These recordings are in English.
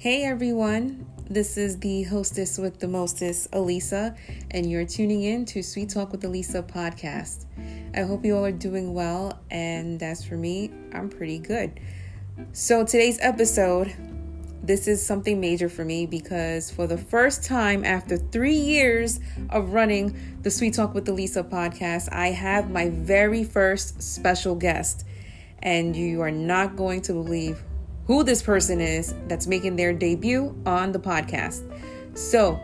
Hey everyone, this is the hostess with the mostest, Elisa, and you're tuning in to Sweet Talk with Elisa podcast. I hope you all are doing well, and as for me, I'm pretty good. So, today's episode, this is something major for me because for the first time after three years of running the Sweet Talk with Elisa podcast, I have my very first special guest, and you are not going to believe who this person is that's making their debut on the podcast. So,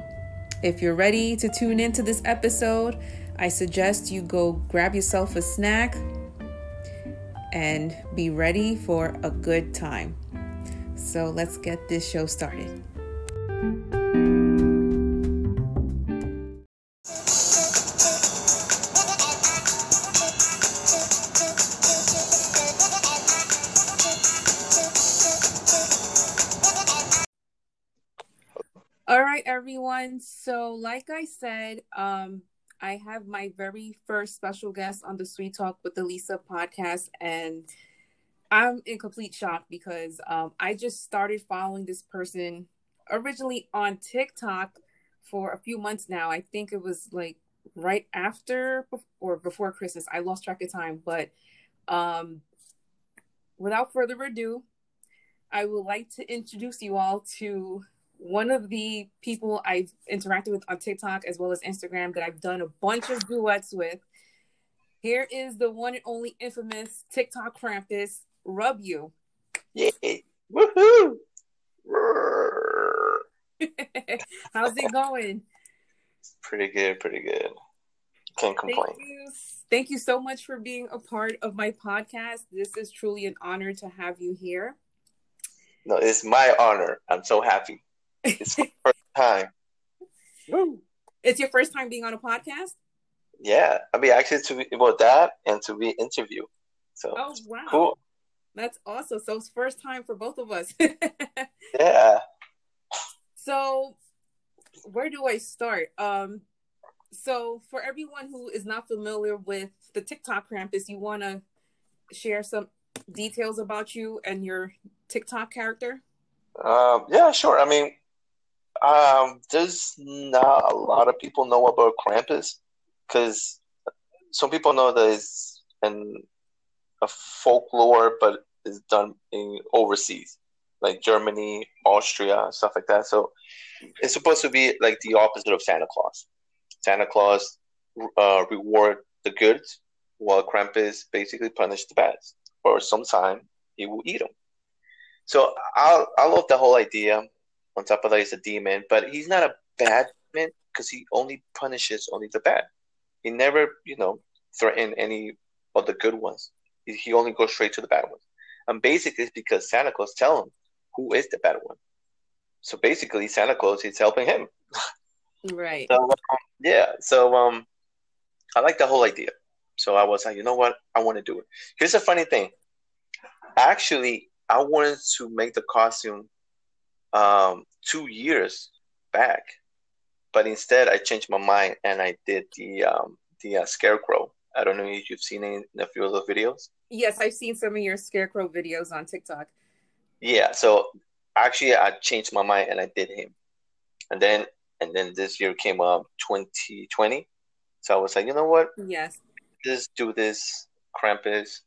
if you're ready to tune into this episode, I suggest you go grab yourself a snack and be ready for a good time. So, let's get this show started. Everyone. So, like I said, um, I have my very first special guest on the Sweet Talk with Elisa podcast, and I'm in complete shock because um, I just started following this person originally on TikTok for a few months now. I think it was like right after or before Christmas. I lost track of time, but um, without further ado, I would like to introduce you all to one of the people I've interacted with on TikTok as well as Instagram that I've done a bunch of duets with. Here is the one and only infamous TikTok Krampus, Rubyu. Yeah. Woohoo! How's it going? Pretty good, pretty good. Can't complain. Thank you. Thank you so much for being a part of my podcast. This is truly an honor to have you here. No, it's my honor. I'm so happy. It's my first time. Woo. It's your first time being on a podcast? Yeah. I mean, actually, to be about that and to be interviewed. So, oh, wow. Cool. That's awesome. So, it's first time for both of us. yeah. So, where do I start? Um, so, for everyone who is not familiar with the TikTok Krampus, you want to share some details about you and your TikTok character? Um, yeah, sure. I mean, um, there's not a lot of people know about Krampus because some people know that it's an a folklore, but it's done in overseas, like Germany, Austria, stuff like that. So it's supposed to be like the opposite of Santa Claus. Santa Claus uh, reward the good, while Krampus basically punish the bad. Or sometime he will eat them. So I I love the whole idea. On top of that, he's a demon, but he's not a bad man because he only punishes only the bad. He never, you know, threaten any of the good ones. He, he only goes straight to the bad ones. And basically, it's because Santa Claus tell him who is the bad one. So basically, Santa Claus is helping him. Right. So, um, yeah. So um, I like the whole idea. So I was like, you know what? I want to do it. Here's a funny thing. Actually, I wanted to make the costume um, two years back, but instead I changed my mind and I did the um, the uh, scarecrow. I don't know if you've seen in a few of the videos. Yes, I've seen some of your scarecrow videos on TikTok. Yeah, so actually I changed my mind and I did him, and then and then this year came up 2020, so I was like, you know what? Yes. Just do this Krampus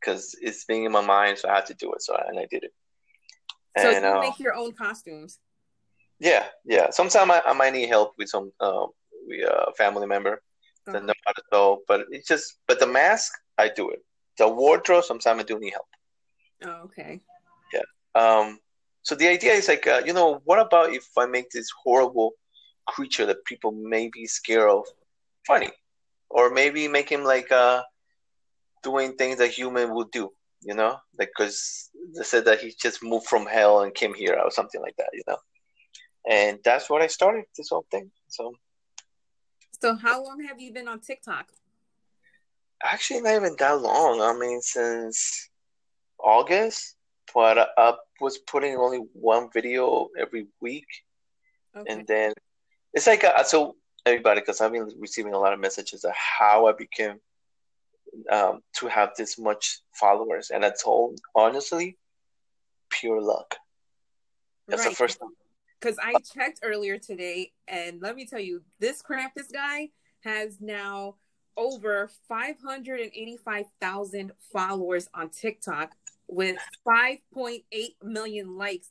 because it's being in my mind, so I had to do it. So and I did it. So And, you uh, make your own costumes. Yeah, yeah. Sometimes I, I might need help with some uh, we uh, family member that Okay. know how to sew, but it's just but the mask I do it. The wardrobe sometimes I do need help. Oh, okay. Um, so the idea is like uh, you know what about if I make this horrible creature that people may be scared of funny, or maybe make him like uh doing things that human would do. You know, like because they said that he just moved from hell and came here or something like that. You know, and that's what I started this whole thing. So. So how long have you been on TikTok? Actually, not even that long. I mean, since August, but I, was putting only one video every week, Okay. and then it's like uh so everybody, because I've been receiving a lot of messages of how I became um, to have this much followers, and that's all honestly pure luck. That's right. the first time. Because I checked earlier today, and let me tell you, this Krampus guy has now over 585,000 followers on TikTok with 5.8 million likes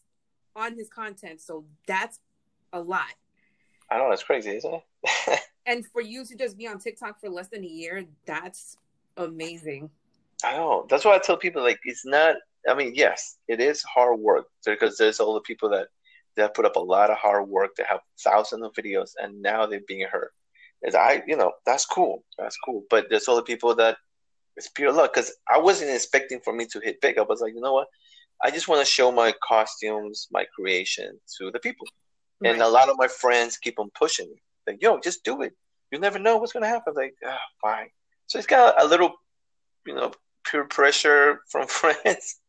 on his content. So that's a lot. I know that's crazy, isn't it? and for you to just be on TikTok for less than a year, that's amazing. I know. That's why I tell people like it's not. I mean, yes, it is hard work because there's all the people that that put up a lot of hard work. They have thousands of videos, and now they're being hurt. Is I, you know, that's cool. That's cool. But there's all the people that it's pure luck because I wasn't expecting for me to hit big. I was like, you know what? I just want to show my costumes, my creation to the people. Right. And a lot of my friends keep on pushing me. Like, yo, just do it. You never know what's going to happen. Like, oh, fine. So it's got a little, you know, peer pressure from friends.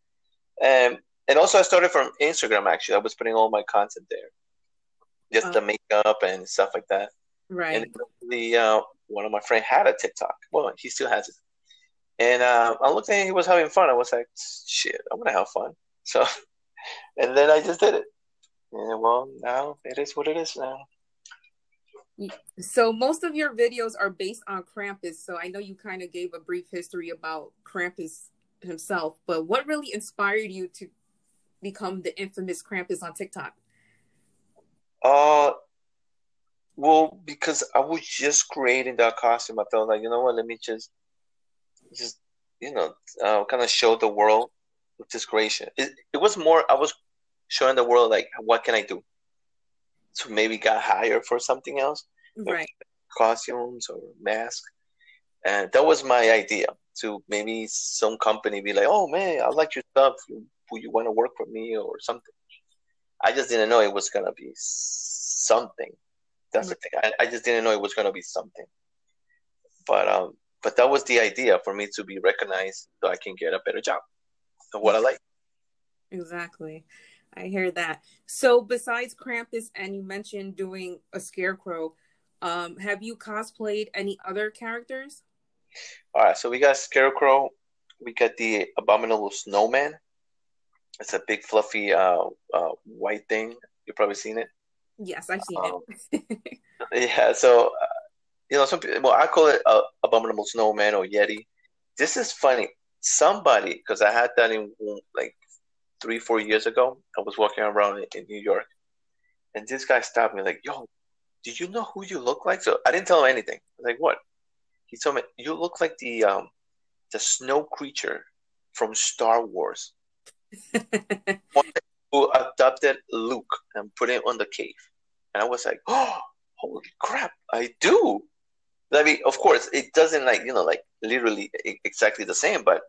And and also I started from Instagram actually. I was putting all my content there. Just oh. the makeup and stuff like that. Right. And the uh, one of my friends had a TikTok. Well, he still has it. And uh, I looked at him, he was having fun. I was like, shit, I'm gonna have fun. So and then I just did it. And well, now it is what it is now. So most of your videos are based on Krampus. So I know you kind of gave a brief history about Krampus himself, but what really inspired you to become the infamous Krampus on TikTok? Uh well, because I was just creating that costume, I felt like, you know what, let me just just you know, uh, kind of show the world with this creation. It, it was more I was showing the world like what can I do to maybe got hired for something else, right? Costumes or mask, and that was my idea to maybe some company be like, oh man, I like your stuff. Would you want to work for me or something? I just didn't know it was gonna be something. That's the thing. I, I just didn't know it was gonna be something. But um, but that was the idea for me to be recognized so I can get a better job. what I like. Exactly. I hear that. So besides Krampus and you mentioned doing a scarecrow, um, have you cosplayed any other characters? All right, so we got Scarecrow, we got the Abominable Snowman. It's a big fluffy uh, uh, white thing. You've probably seen it. Yes, I've seen um, it. yeah, so uh, you know, some people, well, I call it uh, Abominable Snowman or Yeti. This is funny. Somebody, because I had that in like three, four years ago. I was walking around in New York, and this guy stopped me like, "Yo, do you know who you look like?" So I didn't tell him anything. I was like, "What?" He told me, "You look like the um, the snow creature from Star Wars." who adopted Luke and put him on the cave, and I was like, "Oh, holy crap! I do." I mean, of course, it doesn't like you know, like literally exactly the same, but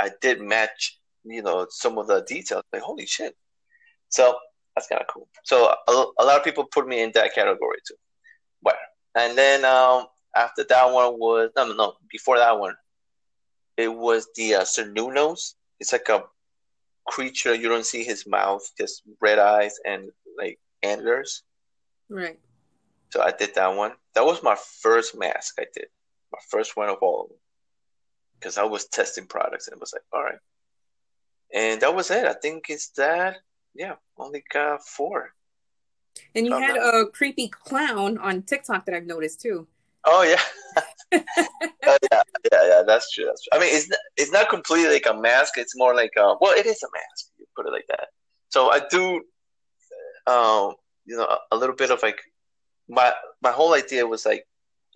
I did match you know some of the details. Like holy shit! So that's kind of cool. So a, a, lot of people put me in that category too. But and then um, after that one was no no before that one, it was the uh, Cernunnos. It's like a creature you don't see his mouth, just red eyes and like antlers. Right. So I did that one. That was my first mask I did, my first one of all of them, because I was testing products and it was like, all right, and that was it. I think it's that. Yeah, only got four. And you had a creepy clown on TikTok that I've noticed too. Oh yeah. uh, yeah, yeah, yeah. That's true. That's true. I mean, it's not, it's not completely like a mask. It's more like a, well, it is a mask. You put it like that. So I do, um, you know, a, a little bit of like my my whole idea was like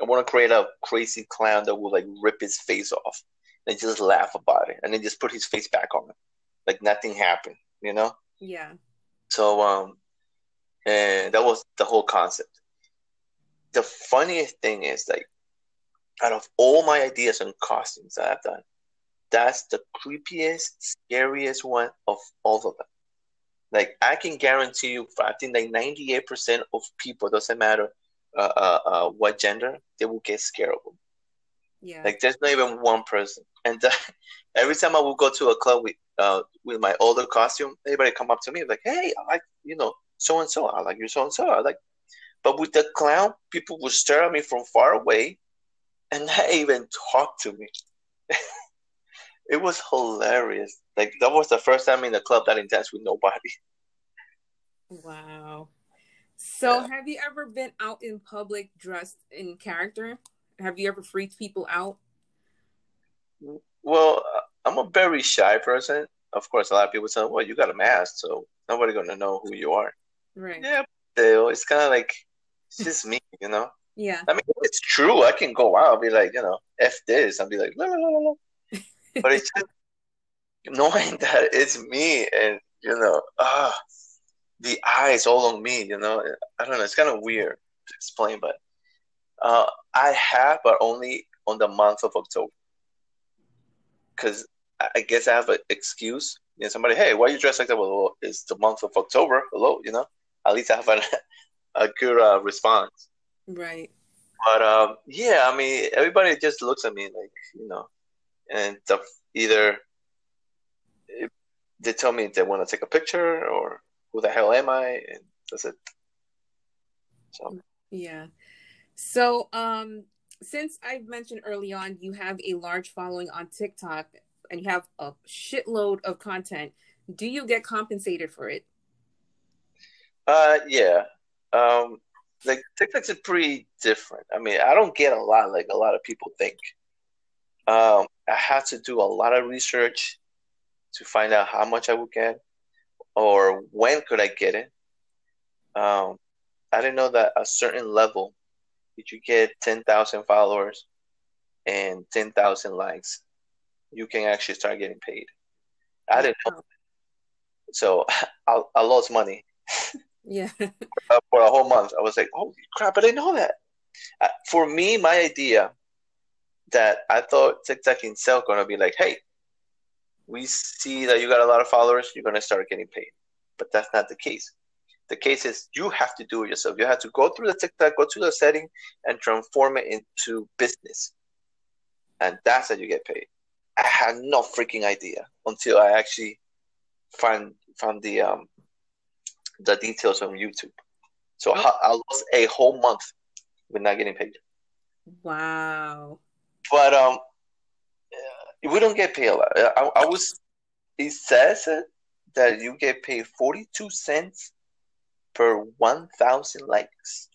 I want to create a crazy clown that will like rip his face off and just laugh about it, and then just put his face back on it, like nothing happened, you know? Yeah. So um, and that was the whole concept. The funniest thing is like, out of all my ideas and costumes that I've done, that's the creepiest, scariest one of all of them. Like I can guarantee you, I think like ninety eight percent of people doesn't matter uh, uh, uh, what gender, they will get scared of them. Yeah. Like there's not even one person, and uh, every time I would go to a club with uh, with my older costume, everybody come up to me like, "Hey, I like you know so and so. I like you so and so. I like." But with the clown, people would stare at me from far away, and not even talk to me. it was hilarious. Like that was the first time in the club that I intense with nobody. Wow. So, yeah. have you ever been out in public dressed in character? Have you ever freaked people out? Well, I'm a very shy person. Of course, a lot of people say, "Well, you got a mask, so nobody gonna know who you are." Right. Yeah, still, it's kind of like it's just me, you know. Yeah. I mean, it's true. I can go out, I'll be like, you know, f this. I'll be like, la la la la. but it's just knowing that it's me, and you know, ah, the eyes all on me. You know, I don't know. It's kind of weird to explain, but uh, I have, but only on the month of October, because I guess I have an excuse. You know, somebody, hey, why are you dressed like that? Well, it's the month of October. Hello, you know. At least I have a, a good uh, response. Right. But um, yeah, I mean, everybody just looks at me like, you know, and either they tell me they want to take a picture or who the hell am I? And that's it. So yeah. So um since I've mentioned early on you have a large following on TikTok and you have a shitload of content, do you get compensated for it? Uh yeah. Um like TikTok's are pretty different. I mean, I don't get a lot like a lot of people think. Um I have to do a lot of research to find out how much I would get or when could I get it. Um, I didn't know that a certain level, if you get 10,000 followers and 10,000 likes, you can actually start getting paid. I didn't know. So I, I lost money. Yeah. for a whole month. I was like, holy crap, I didn't know that. Uh, for me, my idea that I thought TikTok itself going to be like, hey, we see that you got a lot of followers, you're going to start getting paid. But that's not the case. The case is you have to do it yourself. You have to go through the TikTok, go to the setting, and transform it into business. And that's how you get paid. I had no freaking idea until I actually found found the um the details on YouTube. So oh. I lost a whole month with not getting paid. Wow. But um, we don't get paid a lot. I, I was. It says that you get paid forty two cents per one thousand likes.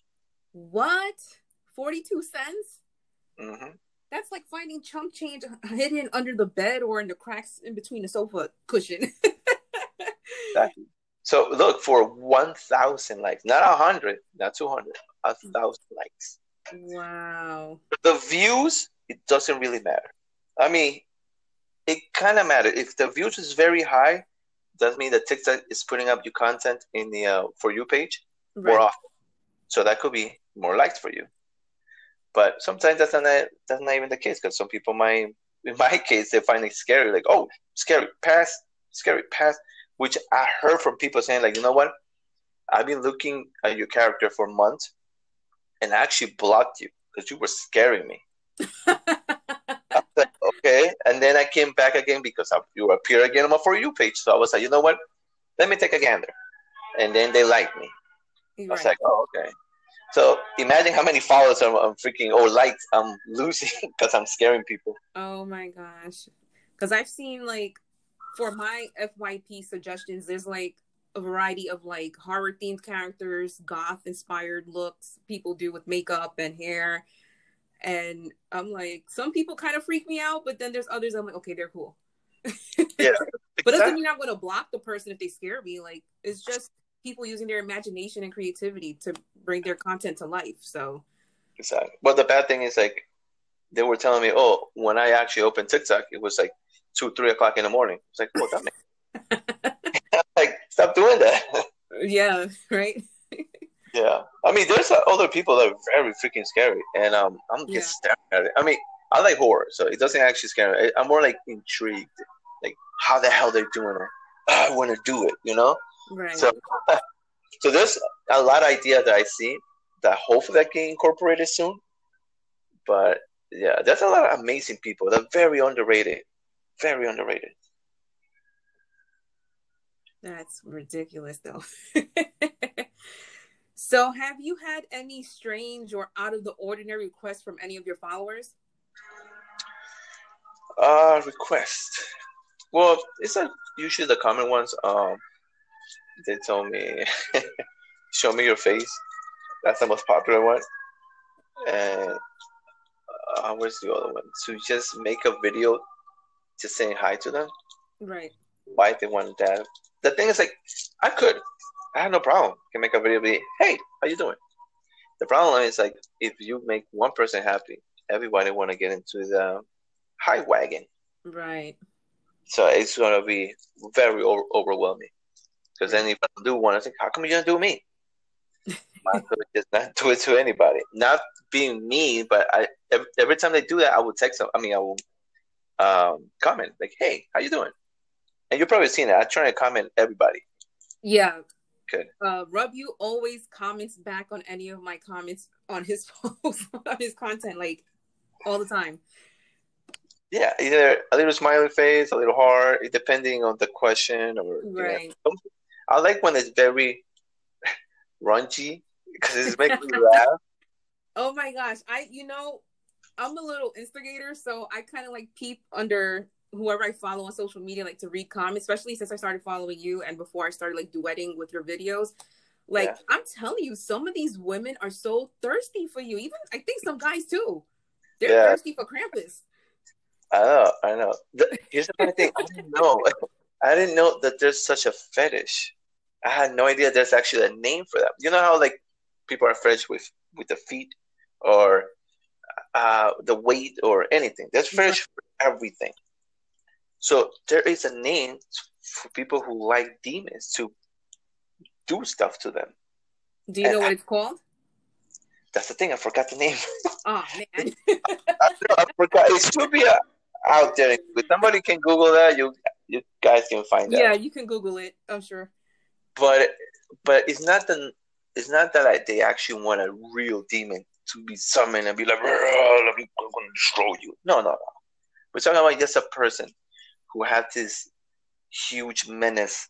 What? Forty two cents? Mm-hmm. That's like finding chump change hidden under the bed or in the cracks in between the sofa cushion. exactly. So look for one thousand likes, not a hundred, not two hundred, a thousand likes. Wow. The views, it doesn't really matter. I mean, it kind of matters. If the views is very high, does mean that TikTok is putting up your content in the uh, for you page right. more often. So that could be more likes for you. But sometimes that's not that's not even the case because some people might, in my case, they find it scary. Like, oh, scary, pass, scary, pass. Which I heard from people saying, like, you know what? I've been looking at your character for months, and I actually blocked you because you were scaring me. like, okay. And then I came back again because you appear again on my For You page. So I was like, you know what? Let me take a gander. And then they liked me. Right. I was like, oh, okay. So imagine how many followers I'm, I'm freaking or likes I'm losing because I'm scaring people. Oh my gosh. Because I've seen like for my FYP suggestions, there's like a variety of like horror themed characters, goth inspired looks people do with makeup and hair and I'm like, some people kind of freak me out, but then there's others I'm like, okay, they're cool. yeah, but doesn't mean I'm going to block the person if they scare me. Like it's just people using their imagination and creativity to bring their content to life. So exactly. But the bad thing is like they were telling me, oh, when I actually opened TikTok, it was like two, three o'clock in the morning. It's like, what that mean? like, stop doing that. yeah, right. Yeah, I mean, there's other people that are very freaking scary, and um, I'm yeah. just staring at it. I mean, I like horror, so it doesn't actually scare me. I'm more like intrigued, like how the hell they're doing it. I want to do it, you know. Right. So, so there's a lot of idea that I see that hopefully that get incorporated soon. But yeah, there's a lot of amazing people. They're very underrated, very underrated. That's ridiculous, though. So, have you had any strange or out of the ordinary requests from any of your followers? Uh, request. Well, it's usually the common ones. Um, they told me, "Show me your face." That's the most popular one. And uh, where's the other one? To just make a video, just saying hi to them. Right. Why they wanted that? The thing is, like, I could, I have no problem. I can make a video, be, hey, how you doing? The problem is, like, if you make one person happy, everybody want to get into the high wagon. Right. So it's gonna be very overwhelming. Because then if I do one, I think, how come you don't do me? I could just not do it to anybody. Not being mean, but I every, every time they do that, I will text them. I mean, I will um, comment like, "Hey, how you doing?" And you've probably seen it. I try to comment everybody. Yeah. Good. Uh, Rub, you always comments back on any of my comments on his posts, on his content, like all the time. Yeah, either a little smiley face, a little heart, depending on the question, or Right. you know, I like when it's very raunchy because it's making me laugh. Oh my gosh. I you know, I'm a little instigator, so I kind of like peep under whoever I follow on social media, like to read comments, especially since I started following you and before I started like duetting with your videos. Like Yeah. I'm telling you, some of these women are so thirsty for you. Even I think some guys too. They're Yeah. thirsty for Krampus. I know, I know. The, here's the funny thing. I didn't know. I didn't know that there's such a fetish. I had no idea there's actually a name for that. You know how like people are fresh with with the feet or uh, the weight or anything. There's fetish for everything. So there is a name for people who like demons to do stuff to them. Do you know what it's called? That's the thing. I forgot the name. Oh man. I, I forgot. It should be uh, out there. If somebody can Google that, you you guys can find out. yeah, you can Google it. I'm sure. But but it's not the it's not that like they actually want a real demon to be summoned and be like, "Rrrr, let me I'm gonna destroy you. No, no, no. We're talking about just a person who has this huge menace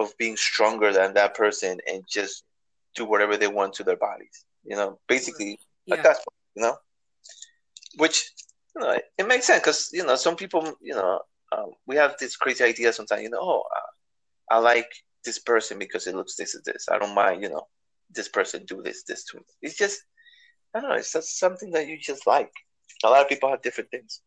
of being stronger than that person and just do whatever they want to their bodies. You know, basically like Yeah. that's you know, which you know it, makes sense because you know some people you know um, we have this crazy idea sometimes. You know, oh, uh, I like this person because it looks this and this. I don't mind, you know, this person do this this to me. It's just I don't know. It's just something that you just like. A lot of people have different things,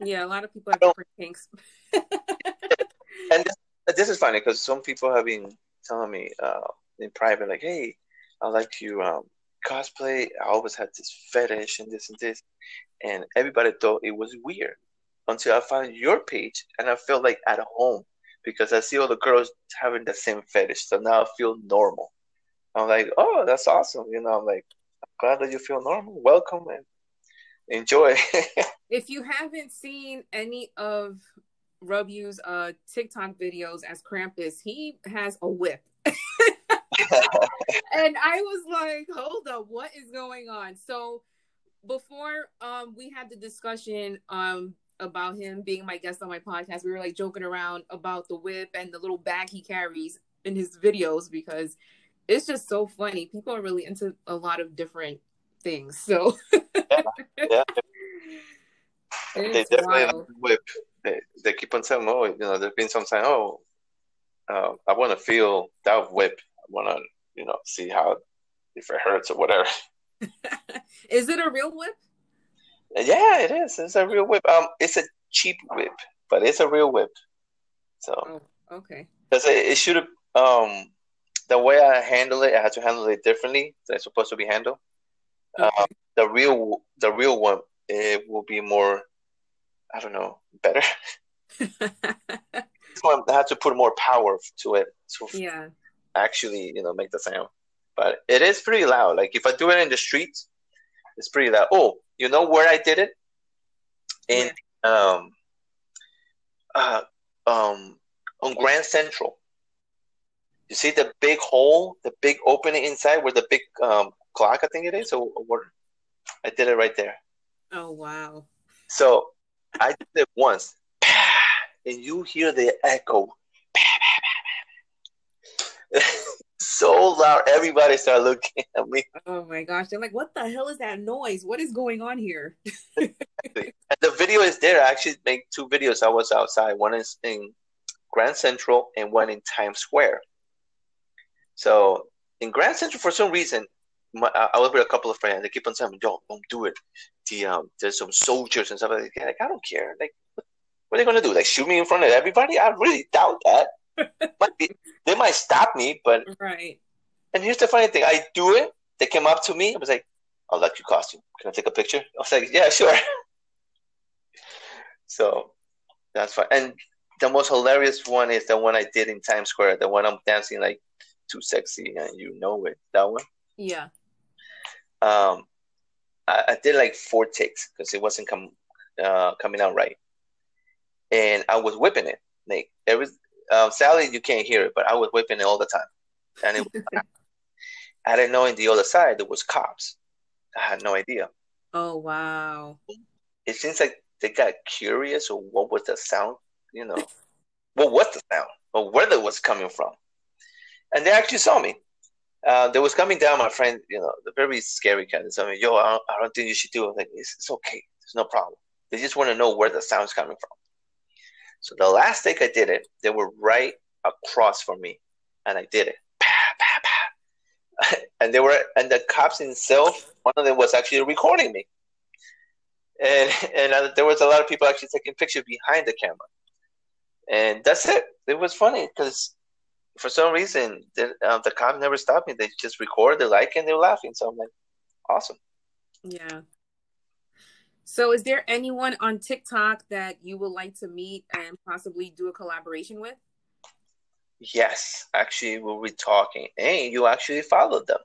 Yeah, a lot of people have different things. and this, this is funny because some people have been telling me uh, in private, like, "Hey, I like to um, cosplay. I always had this fetish and this and this," and everybody thought it was weird until I found your page, and I felt like at home because I see all the girls having the same fetish. So now I feel normal. I'm like, "Oh, that's awesome!" You know, I'm like, "Glad that you feel normal. Welcome and enjoy." If you haven't seen any of Rubyu's uh TikTok videos as Krampus, he has a whip. and I was like, hold up, what is going on? So before um we had the discussion um about him being my guest on my podcast, we were like joking around about the whip and the little bag he carries in his videos because it's just so funny. People are really into a lot of different things. So yeah. they it's definitely wild. whip. They, they keep on saying, oh, you know, there's been some time, oh, uh, I want to feel that whip. I want to, you know, see how, if it hurts or whatever. Is it a real whip? Yeah, it is. It's a real whip. Um, it's a cheap whip, but it's a real whip. So, Oh, okay. because it, it should have, um, the way I handle it, I had to handle it differently than it's supposed to be handled. Okay. Um, the real, the real one, it will be more, I don't know, better. This one I had to put more power to it to yeah. actually, you know, make the sound. But it is pretty loud. Like if I do it in the streets, it's pretty loud. Oh, you know where I did it? In um uh um on Grand Central. You see the big hole, the big opening inside where the big um clock I think it is, or what I did it right there. Oh wow. So I did it once, and you hear the echo. so loud, everybody started looking at me. Oh my gosh. They're like, what the hell is that noise? What is going on here? And the video is there. I actually made two videos. I was outside. One is in Grand Central and one in Times Square. So in Grand Central, for some reason, my, I was with a couple of friends. They keep on saying, "Yo, don't do it." The um, there's some soldiers and stuff like that. Like, I don't care. Like, what are they gonna do? Like, shoot me in front of everybody? I really doubt that. Might be, they might stop me, but right. And here's the funny thing: I do it. They came up to me. I was like, "I'll let you costume. Can I take a picture?" I was like, "Yeah, sure." so that's fine. And the most hilarious one is the one I did in Times Square. The one I'm dancing like too sexy, and you know it. That one. Yeah. Um, I, I did like four takes because it wasn't come uh, coming out right, and I was whipping it. Like it was um, Sally, you can't hear it, but I was whipping it all the time, and it. Was, I didn't know in the other side there was cops. I had no idea. Oh wow! It seems like they got curious or what was the sound, you know, what was the sound or where it was coming from, and they actually saw me. Uh, they was coming down, my friend, you know, the very scary kind of something. Yo, I don't, I don't think you should do it. I'm like, it's, it's okay, there's no problem. They just want to know where the sound's coming from. So the last take I did it, they were right across from me, and I did it. and they were, and the cops himself, one of them was actually recording me, and and there was a lot of people actually taking pictures behind the camera, and that's it. It was funny because for some reason the, uh, the cops never stopped me. They just record, they like, and they're laughing. So I'm like, awesome. Yeah. So, is there anyone on TikTok that you would like to meet and possibly do a collaboration with? Yes, actually, we'll be talking, and you actually followed them.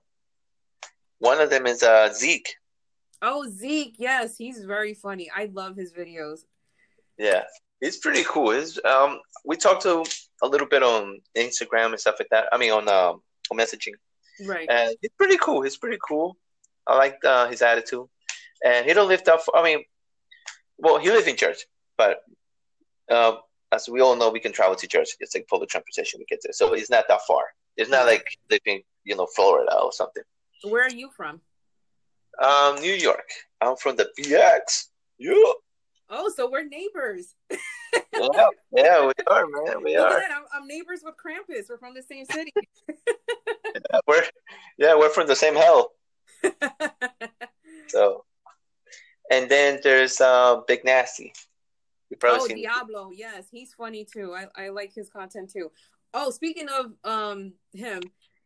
One of them is uh, Zeke. Oh, Zeke, yes, he's very funny. I love his videos. Yeah, he's pretty cool. His um, we talked to a little bit on Instagram and stuff like that. I mean, on um, on messaging. Right. And he's pretty cool. He's pretty cool. I like uh, his attitude and he don't live that. Far, I mean, well, he lives in church, but uh, as we all know, we can travel to church. It's like public transportation we get there, so it's not that far. It's not like living, you know, Florida or something. Where are you from? Um, New York. I'm from the BX. Yeah. Oh, so we're neighbors. yeah, yeah, we are, man. We are. I'm, I'm, neighbors with Krampus. We're from the same city. yeah, we're yeah, we're from the same hell. so and then there's uh, Big Nasty. oh, Diablo. Him. Yes, he's funny too. I, I like his content too. Oh, speaking of um him,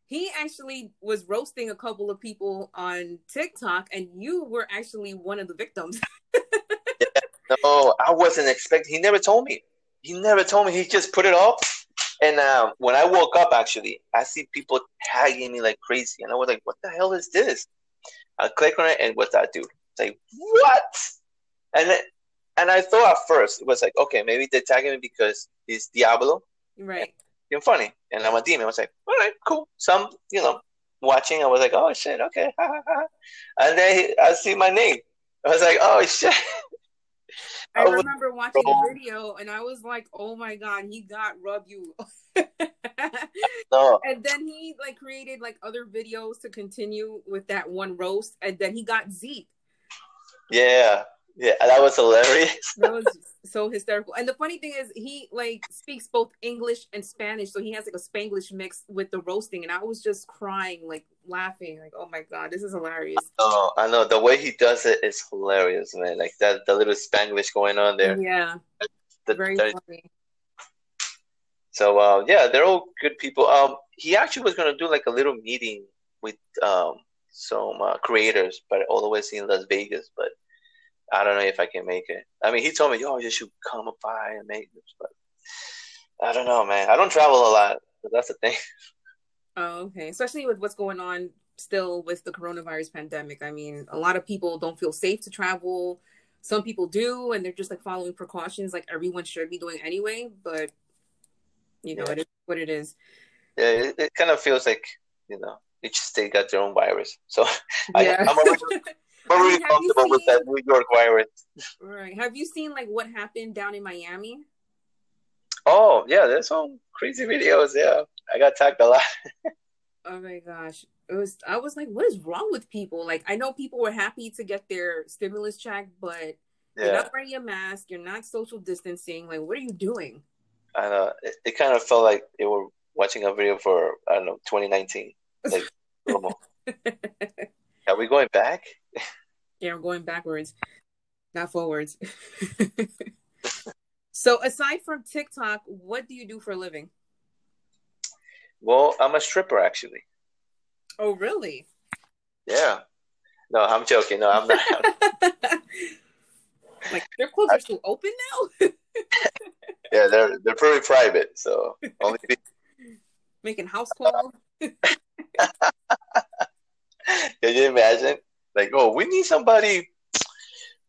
he actually was roasting a couple of people on TikTok, and you were actually one of the victims. yeah, no, I wasn't expecting. He never told me. He never told me. He just put it up. And uh, when I woke up, actually, I see people tagging me like crazy, and I was like, "What the hell is this?" I click on it, and what's that dude? Like, what? And and I thought at first it was like, okay, maybe they're tagging me because he's Diablo. Right. You're funny. And I'm a demon. I was like, all right, cool. Some, you know, watching, I was like, oh shit, okay. and then I see my name. I was like, oh shit. I, I remember watching the video and I was like, oh my god, he got Rubyu. no. And then he like created like other videos to continue with that one roast, and then he got Zeke. Yeah, yeah, that was hilarious. that was so hysterical. And the funny thing is, he like speaks both English and Spanish, so he has like a Spanglish mix with the roasting, and I was just crying, like laughing, like, "Oh my god, this is hilarious." Oh, I know the way he does it is hilarious, man. Like that, the little Spanglish going on there. Yeah, the, very that, funny. So uh, yeah, they're all good people. Um, he actually was gonna do like a little meeting with um some uh, creators, but all the way in Las Vegas. But I don't know if I can make it. I mean, he told me, "Yo, you should come by and make this," but I don't know, man. I don't travel a lot, that's the thing. Oh, okay. Especially with what's going on still with the coronavirus pandemic. I mean, a lot of people don't feel safe to travel. Some people do, and they're just like following precautions, like everyone should be doing anyway. But you know, yeah. it is what it is. Yeah, it, it kind of feels like you know each state got their own virus. So yeah. I, am already, I'm already comfortable seen, with that New York virus. Right. Have you seen like what happened down in Miami? Oh yeah, there's some crazy videos. Yeah, I got tagged a lot. oh my gosh, it was. I was like, what is wrong with people? Like, I know people were happy to get their stimulus check, but yeah. you're not wearing a mask. You're not social distancing. Like, what are you doing? I know. It, it kind of felt like they were watching a video for I don't know 2019. Like, Are we going back? Yeah, we're going backwards, not forwards. so, aside from TikTok, what do you do for a living? Well, I'm a stripper actually. Oh, really? Yeah. No, I'm joking. No, I'm not. like strip clubs are still open now. yeah, they're they're pretty private, so only making house calls. Can you imagine? Like, oh, we need somebody.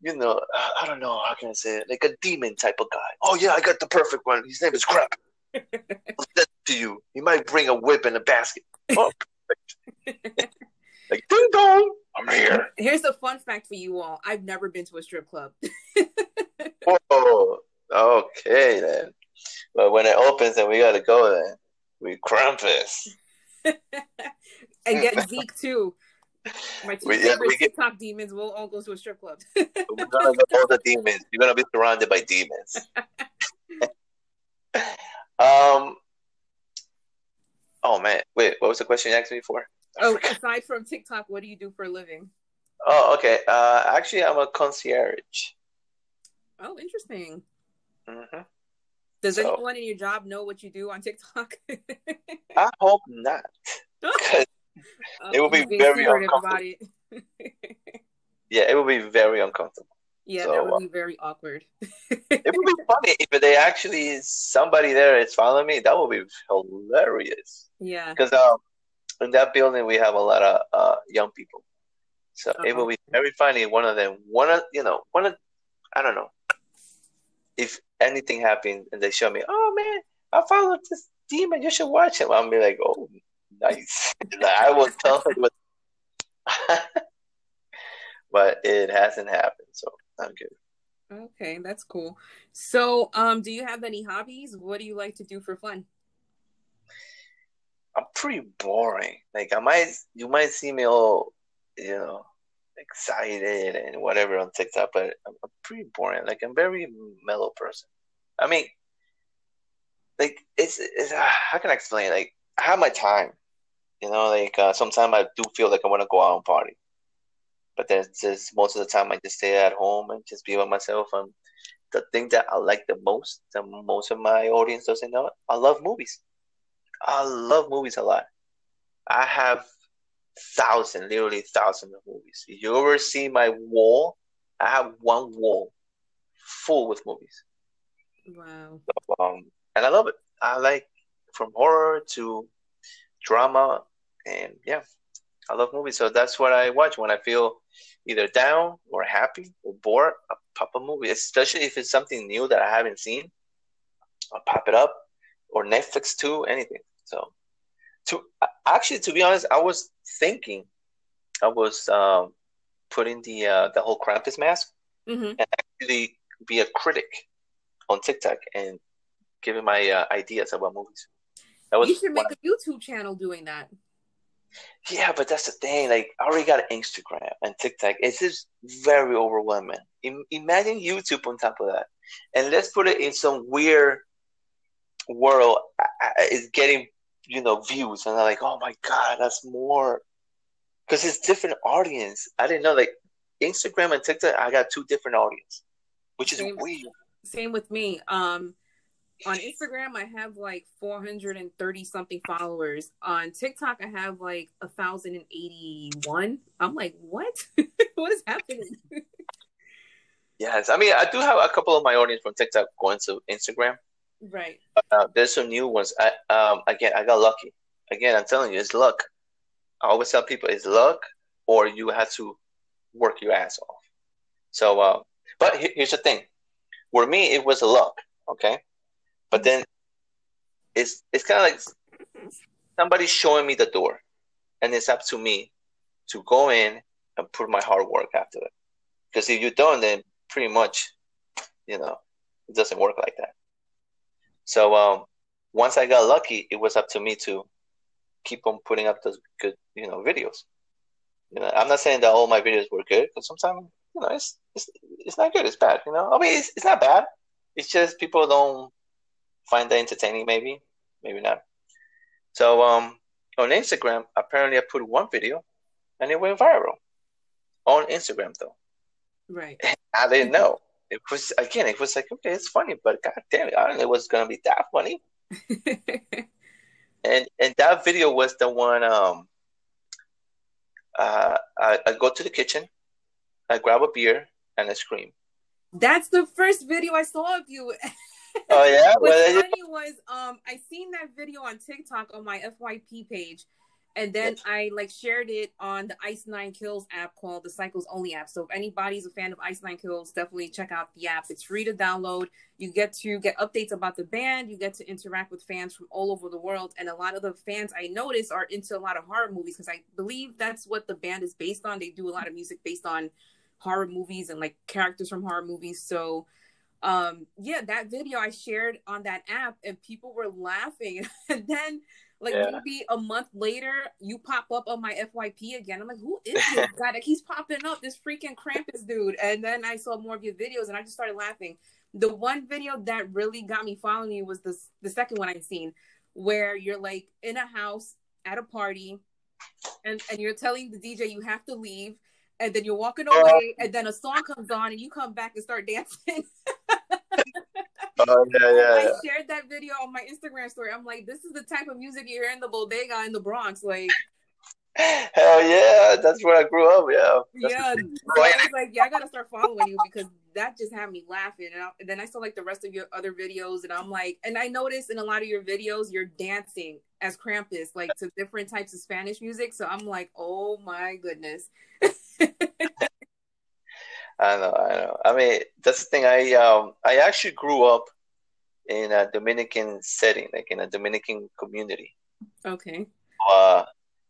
You know, I don't know how can I say it, like a demon type of guy. Oh yeah, I got the perfect one. His name is Crap. I'll to you. He might bring a whip and a basket. Oh, like ding dong, I'm here. Here's a fun fact for you all. I've never been to a strip club. Whoa. Okay then. But when it opens and we gotta go then. We Krampus. and get Zeke too. My two we, favorite yeah, TikTok get... demons will all go to a strip club. We're gonna go all the demons. You're gonna be surrounded by demons. um. Oh man, wait. What was the question you asked me for? Oh, aside from TikTok, what do you do for a living? Oh, okay. Uh, actually, I'm a concierge. Oh, interesting. Mm-hmm. Does so, anyone in your job know what you do on TikTok? I hope not. oh, it will be very uncomfortable. yeah, it will be very uncomfortable. Yeah, so, that would be very awkward. it would be funny if they actually somebody there is following me. That would be hilarious. Yeah, because um, in that building we have a lot of uh, young people, so uh-huh. it will be very funny. One of them, one of you know, one of I don't know if anything happened and they show me, oh man, I followed this demon. You should watch him. I'll be like, oh, nice. I will tell him what. but it hasn't happened, so I'm good. Okay, that's cool. So, um, do you have any hobbies? What do you like to do for fun? I'm pretty boring. Like I might, you might see me all, you know, excited and whatever on TikTok, but I'm, pretty boring. Like I'm very mellow person. I mean, like it's, it's uh, how can I explain? It? Like I have my time, you know. Like uh, sometimes I do feel like I want to go out and party, but then just most of the time I just stay at home and just be by myself. And the thing that I like the most, that most of my audience doesn't know, I love movies. I love movies a lot. I have thousand, literally thousand of movies. If you ever see my wall, I have one wall full with movies. Wow. So, um, and I love it. I like from horror to drama, and yeah, I love movies. So that's what I watch when I feel either down or happy or bored. I pop a movie, especially if it's something new that I haven't seen. I'll pop it up, or Netflix too, anything. So to actually, to be honest, I was thinking, I was um, putting the uh, the whole Krampus mask mm-hmm. and actually be a critic on TikTok and giving my uh, ideas about movies. That was you should make a YouTube channel doing that. Yeah, but that's the thing. Like, I already got Instagram and TikTok. It's just very overwhelming. imagine YouTube on top of that, and let's put it in some weird world. It's getting you know views, and I'm like, oh my god, that's more because it's different audience. I didn't know like Instagram and TikTok. I got two different audience, which is same, weird. Same with me. Um, on Instagram, I have like 430 something followers. On TikTok, I have like a thousand and eighty-one. I'm like, what? what is happening? yes, I mean, I do have a couple of my audience from TikTok going to Instagram. Right. Uh, there's some new ones. I um again I got lucky. Again, I'm telling you, it's luck. I always tell people it's luck, or you have to work your ass off. So, uh, but here's the thing. For me, it was luck. Okay, but then it's it's kind of like somebody showing me the door, and it's up to me to go in and put my hard work after it. Because if you don't, then pretty much, you know, it doesn't work like that. So um, once I got lucky, it was up to me to keep on putting up those good, you know, videos. You know, I'm not saying that all my videos were good, but sometimes, you know, it's it's it's not good. It's bad. You know, I mean, it's it's not bad. It's just people don't find that entertaining. Maybe, maybe not. So um, on Instagram, apparently I put one video, and it went viral. On Instagram though. Right. I didn't know. It was again. It was like okay, it's funny, but god damn it, I don't know it was gonna be that funny. and and that video was the one. Um, uh, I, I go to the kitchen, I grab a beer, and I scream. That's the first video I saw of you. Oh yeah. What's Well, funny was um I seen that video on TikTok on my FYP page, and then I like shared it on the Ice Nine Kills app called the Psychos Only app. So if anybody's a fan of Ice Nine Kills, definitely check out the app. It's free to download. You get to get updates about the band. You get to interact with fans from all over the world, and a lot of the fans I notice are into a lot of horror movies because I believe that's what the band is based on. They do a lot of music based on horror movies and like characters from horror movies. So um yeah that video i shared on that app and people were laughing and then like Yeah. maybe a month later you pop up on my fyp again. I'm like who is this guy that keeps popping up? This freaking krampus dude. And then i saw more of your videos and i just started laughing. The one video that really got me following you was the, the second one i've seen where you're like in a house at a party and, and you're telling the dj you have to leave and then you're walking away and then a song comes on and you come back and start dancing oh yeah, yeah, I yeah. shared that video on my Instagram story. I'm like, this is the type of music you hear in the bodega in the Bronx. Like, Hell yeah, that's where I grew up. Yeah. Yeah. So I was like, yeah, I gotta start following you because that just had me laughing. And, I, and then I saw like the rest of your other videos, and I'm like, and I noticed in a lot of your videos, you're dancing as Krampus, like to different types of Spanish music. So I'm like, oh my goodness. I know, I know. I mean, that's the thing. I um, I actually grew up in a Dominican setting, like in a Dominican community. okay. Uh,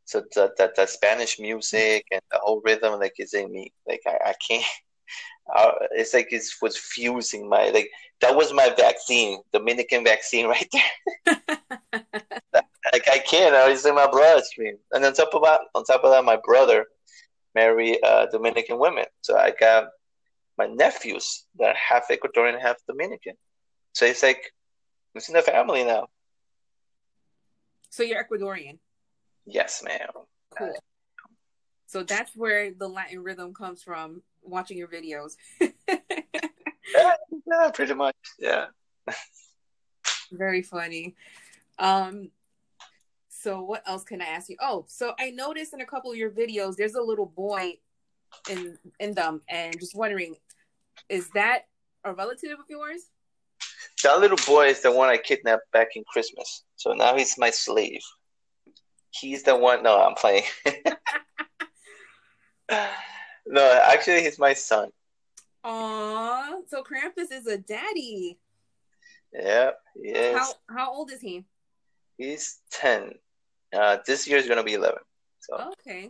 so that that the Spanish music and the whole rhythm, like, is in me. Like, I, I can't. Uh, it's like it was fusing my like that was my vaccine, Dominican vaccine, right there. like I can't. It's in my bloodstream. And on top of that, on top of that, my brother married uh, Dominican women, so I got my nephews that are half Ecuadorian, half Dominican. So it's like it's in the family now. So you're Ecuadorian. Yes, ma'am. Cool. So that's where the Latin rhythm comes from. Watching your videos. Yeah, yeah, pretty much. Yeah. Very funny. Um, so what else can I ask you? Oh, so I noticed in a couple of your videos, there's a little boy in in them, and just wondering, is that a relative of yours? That little boy is the one I kidnapped back in Christmas. So now he's my slave. He's the one. No, I'm playing. no, actually, he's my son. Aw, so Krampus is a daddy. Yep. he is. How how old is he? He's 10. Uh, this year is going to be 11. So Okay.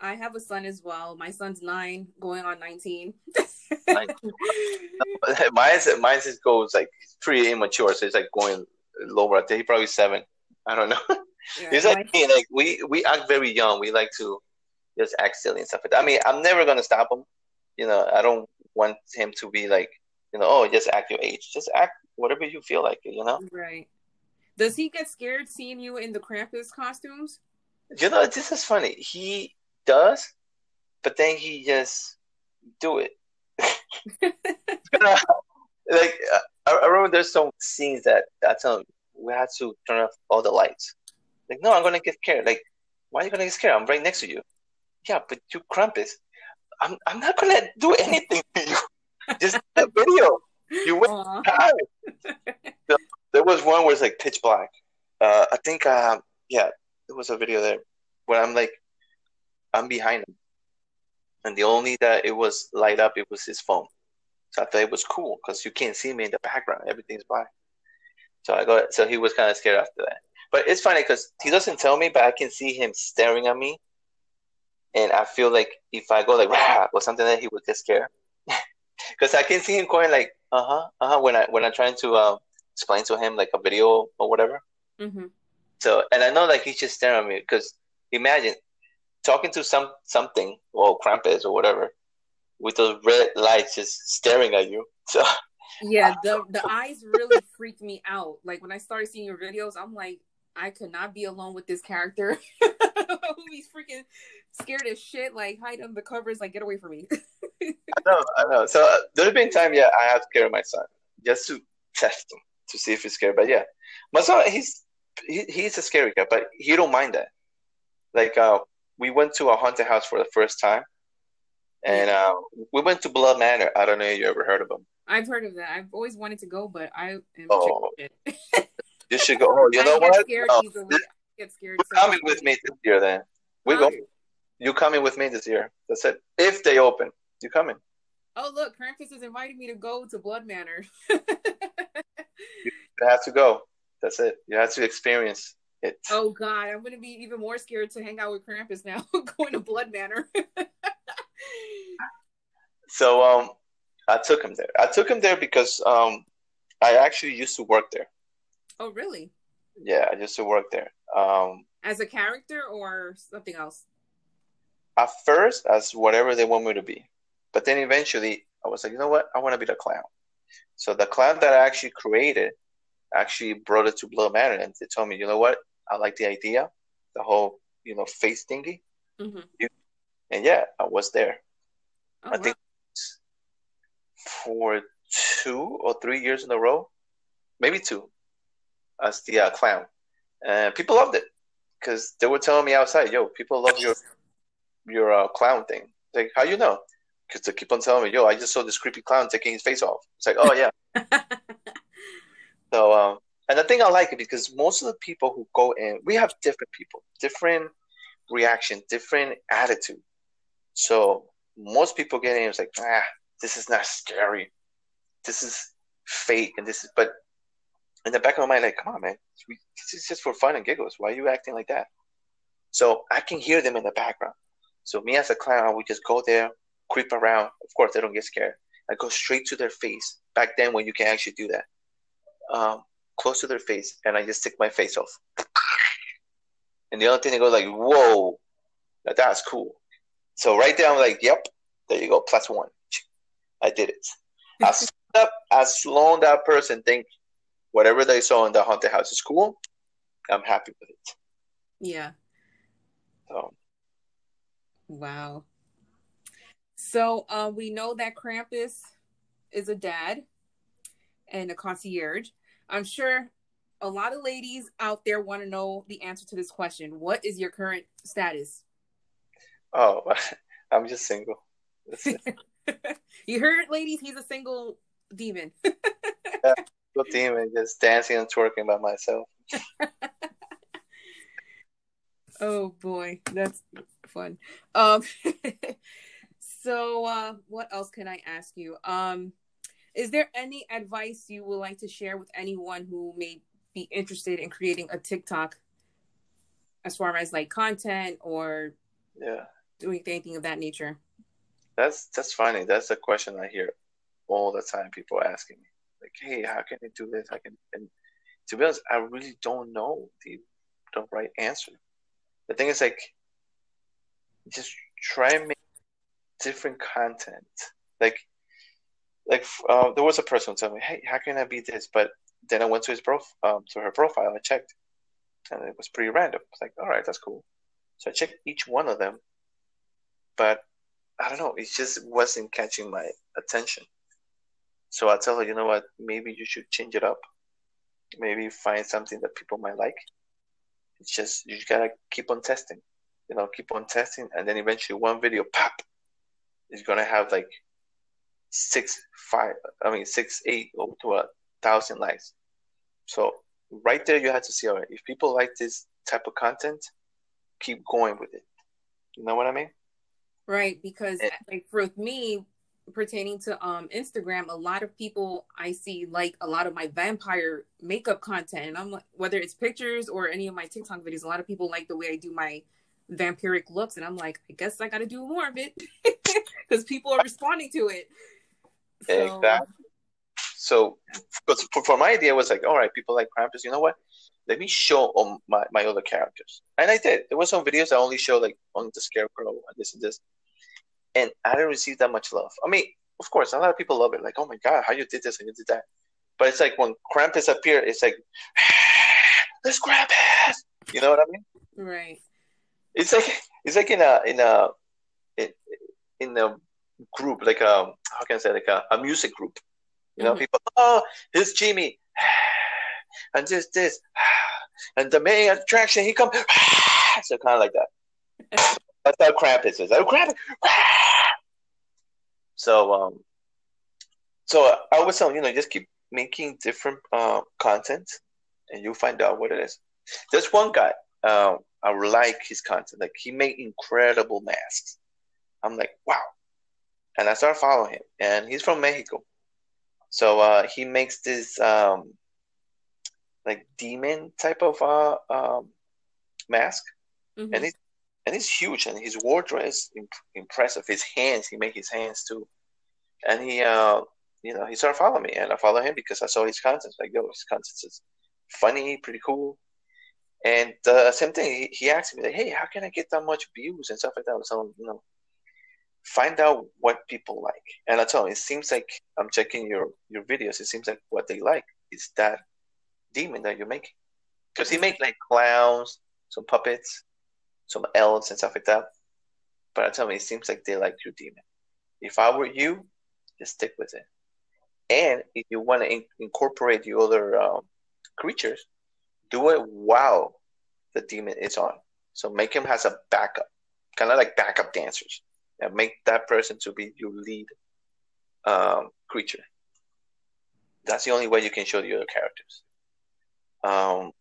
I have a son as well. My son's nine, going on 19. Nine. mine's, mine's just goes like pretty immature. So it's like going lower. I think he's probably seven. I don't know. Yeah, He's like my- me. Like we, we act very young. We like to just act silly and stuff like that. I mean, I'm never going to stop him. You know, I don't want him to be like, you know, oh, just act your age. Just act whatever you feel like, you know? right. Does he get scared seeing you in the Krampus costumes? You know, this is funny. He does, but then he just do it. like uh, I, I remember there's some scenes that I tell him we had to turn off all the lights. Like, no, I'm gonna get scared. Like, why are you gonna get scared? I'm right next to you. Yeah, but you Krampus. I'm I'm not gonna do anything to you. Just the video. You went Aw. high. There was one where it's like pitch black. Uh, I think, um, yeah, there was a video there where I'm like, I'm behind him, and the only that it was light up, it was his phone. So I thought it was cool because you can't see me in the background; everything's black. So I go. so he was kind of scared after that. But it's funny because he doesn't tell me, but I can see him staring at me, and I feel like if I go like Rah! or something, that he would get scared. Because I can see him going like, uh huh, uh huh, when I when I'm trying to uh, explain to him like a video or whatever. Mhm. So, and I know like he's just staring at me because imagine talking to some something or Krampus or whatever with those red lights just staring at you. So, Yeah, the the eyes really freaked me out. Like when I started seeing your videos, I'm like, I could not be alone with this character. He's freaking scared as shit. Like hide under the covers. Like get away from me. I know, I know. So uh, there's been time, yeah, I have to carry my son just to test him to see if he's scared. But yeah, my son, he's he, he's a scary guy, but he don't mind that. Like uh, we went to a haunted house for the first time, and uh, we went to Blood Manor. I don't know if you ever heard of them. I've heard of that. I've always wanted to go, but I am oh, you should go. Oh, you I know what? Scared this, get scared. You're so coming with me this year, then. We go. You coming with me this year? That's it. If they open, you coming? Oh look, Krampus is inviting me to go to Blood Manor. you have to go. That's it. You have to experience it. Oh God, I'm gonna be even more scared to hang out with Krampus now. going to Blood Manor. so um, I took him there. I took him there because um, I actually used to work there. Oh really? Yeah, I used to work there. Um, as a character or something else? At first, as whatever they want me to be, but then eventually, I was like, you know what? I want to be the clown. So the clown that I actually created actually brought it to Blood Manor, and they told me, you know what? I like the idea, the whole you know face thingy, mm-hmm. and yeah, I was there. Oh, I wow. think for two or three years in a row, maybe two, as the uh, clown, and people loved it because they were telling me outside, "Yo, people love your your uh, clown thing." Like, how you know? Because they keep on telling me, "Yo, I just saw this creepy clown taking his face off." It's like, oh yeah. so, um, and the thing I like it because most of the people who go in, we have different people, different reaction, different attitude. So most people get in, it's like, ah, this is not scary. This is fake, and this is. But in the back of my mind, like, come on, man, this is just for fun and giggles. Why are you acting like that? So I can hear them in the background. So me as a clown, we just go there, creep around. Of course, they don't get scared. I go straight to their face. Back then, when you can actually do that, um, close to their face, and I just stick my face off. And the other thing, they go like, "Whoa, that's cool." So right there, I'm like, "Yep, there you go, plus one." I did it. As as long that person think whatever they saw in the haunted house is cool, I'm happy with it. Yeah. So. Wow. So uh, we know that Krampus is a dad and a concierge. I'm sure a lot of ladies out there want to know the answer to this question. What is your current status? Oh, I'm just single. you heard, ladies? He's a single demon. yeah little demon just dancing and twerking by myself. oh boy, that's fun. Um, so uh, what else can I ask you? Um, is there any advice you would like to share with anyone who may be interested in creating a TikTok, as far as like content or yeah, doing anything of that nature? That's that's funny. That's a question I hear all the time. People asking me like, hey, how can I do this? I can, and to be honest, I really don't know the the right answer. The thing is, like, just try and make different content. Like, like uh, there was a person who told me, hey, how can I be this? But then I went to his prof, um, to her profile. I checked, and it was pretty random. It's like, all right, that's cool. So I checked each one of them, but I don't know. It just wasn't catching my attention. So I tell her, you know what, maybe you should change it up. Maybe find something that people might like. It's just you gotta keep on testing. You know, keep on testing and then eventually one video pop is gonna have like six five I mean six, eight or to a thousand likes. So right there you have to see all right, if people like this type of content, keep going with it. You know what I mean? Right, because and, like for me, pertaining to um Instagram, a lot of people I see like a lot of my vampire makeup content, and I'm like, whether it's pictures or any of my TikTok videos, a lot of people like the way I do my vampiric looks, and I'm like, I guess I got to do more of it because people are responding to it. So, exactly. So, but for my idea was like, all right, people like Krampus. You know what? Let me show on my, my other characters, and I did. There were some videos I only show like on the Scarecrow and this and this and I didn't receive that much love. I mean, of course, a lot of people love it. Like, oh my god, how you did this and you did that. But it's like when Krampus appeared, it's like, there's Krampus. You know what I mean? Right. It's like it's like in a in a in, in a group like a how can I say like a, a music group. You know, mm-hmm. people. Oh, here's Jimmy, and this this, and the main attraction he come. so kind of like that. That's how Krampus is. Oh, Krampus. So um, so I was telling you know just keep making different uh, content, and you'll find out what it is. There's one guy. Um, I like his content. Like he made incredible masks. I'm like, wow. And I started following him, and he's from Mexico. So uh, he makes this um, like demon type of uh, um, mask, mm-hmm. and it's and it's huge, and his wardrobe is imp- impressive. His hands, he made his hands too, and he, uh, you know, he started following me, and I follow him because I saw his content. Like, yo, his content is funny, pretty cool, and uh, same thing. He, he asked me like, hey, how can I get that much views and stuff like that? So you know, find out what people like. And I tell it seems like I'm checking your your videos. It seems like what they like is that demon that you're making, because he made like clowns, some puppets, some elves and stuff like that. But I tell me, it seems like they like your demon. If I were you, just stick with it. And if you want to in- incorporate the other um, creatures, do it while the demon is on. So make him has a backup, kind of like backup dancers, and make that person to be your lead um, creature. That's the only way you can show the other characters. Um,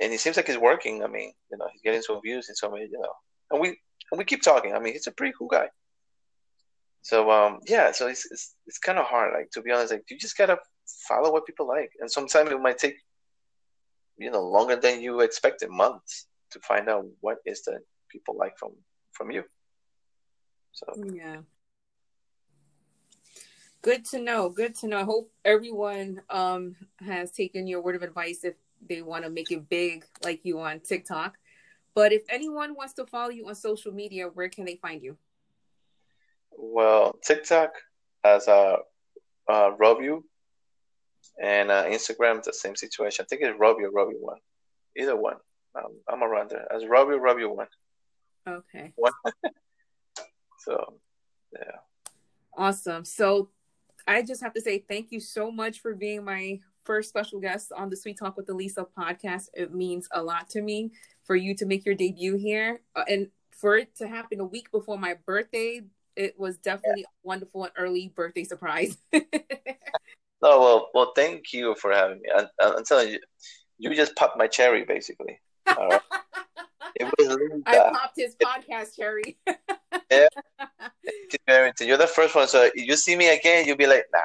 and it seems like it's working. I mean, you know, he's getting some views and so many, you know, and we and we keep talking. I mean, he's a pretty cool guy. So um, yeah, so it's it's, it's kind of hard. Like to be honest, like you just gotta follow what people like, and sometimes it might take you know longer than you expected, months to find out what is that people like from from you. So yeah. Good to know. Good to know. I hope everyone um, has taken your word of advice if they want to make it big like you on TikTok. But if anyone wants to follow you on social media, where can they find you? Well, TikTok as a uh, Rubyu, and uh, Instagram the same situation. I think it's Rubyu Rubyu one, either one. Um, I'm around there as Rubyu Rubyu one. Okay. One. so, yeah. Awesome. So, I just have to say thank you so much for being my first special guest on the Sweet Talk with Aliza podcast. It means a lot to me for you to make your debut here, uh, and for it to happen a week before my birthday it was definitely a wonderful and early birthday surprise. no, well, well, thank you for having me. I, I'm telling you, you just popped my cherry, basically. It was I popped his podcast cherry. yeah, you're the first one. So you see me again, you'll be like, "Nah,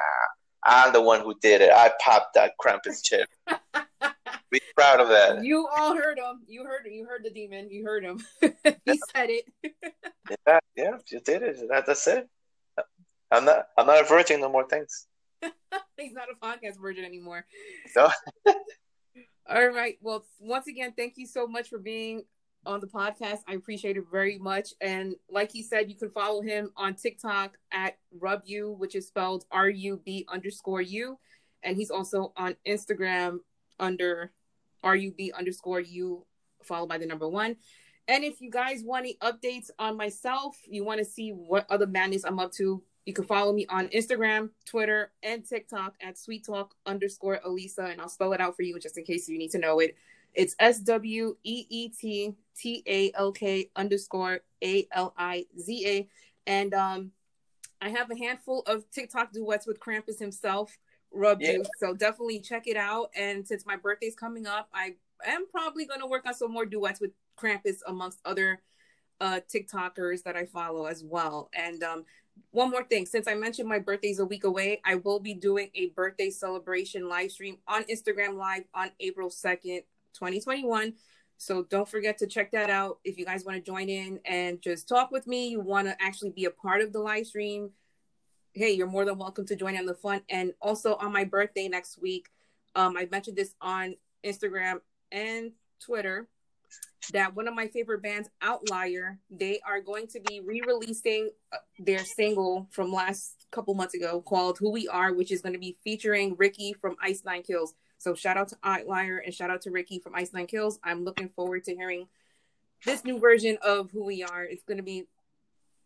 I'm the one who did it. I popped that Krampus cherry." be proud of that. You all heard him. You heard you heard the demon. You heard him. he said it. yeah, yeah, you did it. That, that's it. I'm not I'm not a virgin no more. Thanks. He's not a podcast virgin anymore. No. all right. Well, once again, thank you so much for being on the podcast. I appreciate it very much. And like he said, you can follow him on TikTok at Rubyu, which is spelled R U B underscore U. And he's also on Instagram under RUB underscore U followed by the number one. And if you guys want any updates on myself, you want to see what other madness I'm up to, you can follow me on Instagram, Twitter, and TikTok at Sweet Talk underscore Aliza, and I'll spell it out for you just in case you need to know it. It's S W E E T T A L K underscore A L I Z A. And um, I have a handful of TikTok duets with Krampus himself rub yeah. So definitely check it out. And since my birthday's coming up, I am probably going to work on some more duets with Krampus amongst other uh, TikTokers that I follow as well. And um, one more thing, since I mentioned my birthday's a week away, I will be doing a birthday celebration live stream on Instagram Live on April 2nd, 2021. So don't forget to check that out if you guys want to join in and just talk with me. You want to actually be a part of the live stream hey, you're more than welcome to join on the fun. And also on my birthday next week, um, I mentioned this on Instagram and Twitter that one of my favorite bands, Outlier, they are going to be re-releasing uh, their single from last couple months ago called "Who We Are," which is going to be featuring Ricky from Ice Nine Kills. So shout out to Outlier and shout out to Ricky from Ice Nine Kills. I'm looking forward to hearing this new version of who we are. It's going to be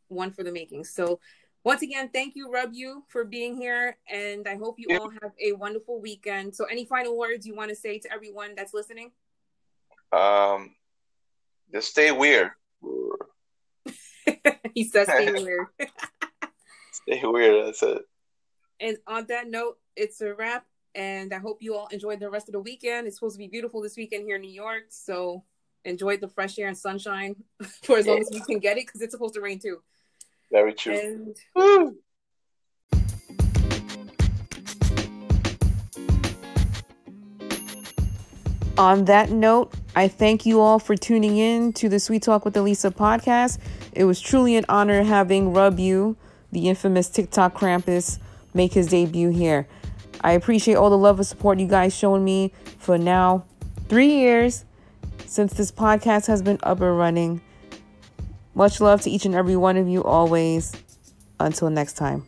one for the making. So once again, thank you, Rubyu, for being here, and I hope you all have a wonderful weekend. So, any final words you want to say to everyone that's listening? Um, just stay weird. he says stay weird. stay weird. That's it. And on that note, it's a wrap. And I hope you all enjoyed the rest of the weekend. It's supposed to be beautiful this weekend here in New York. So enjoy the fresh air and sunshine for as long as we can get it because it's supposed to rain too. Very true. And... On that note, I thank you all for tuning in to the Sweet Talk with Aliza podcast. It was truly an honor having Rubyu, the infamous TikTok Krampus, make his debut here. I appreciate all the love and support you guys shown me for now three years since this podcast has been up and running. Much love to each and every one of you always. Until next time.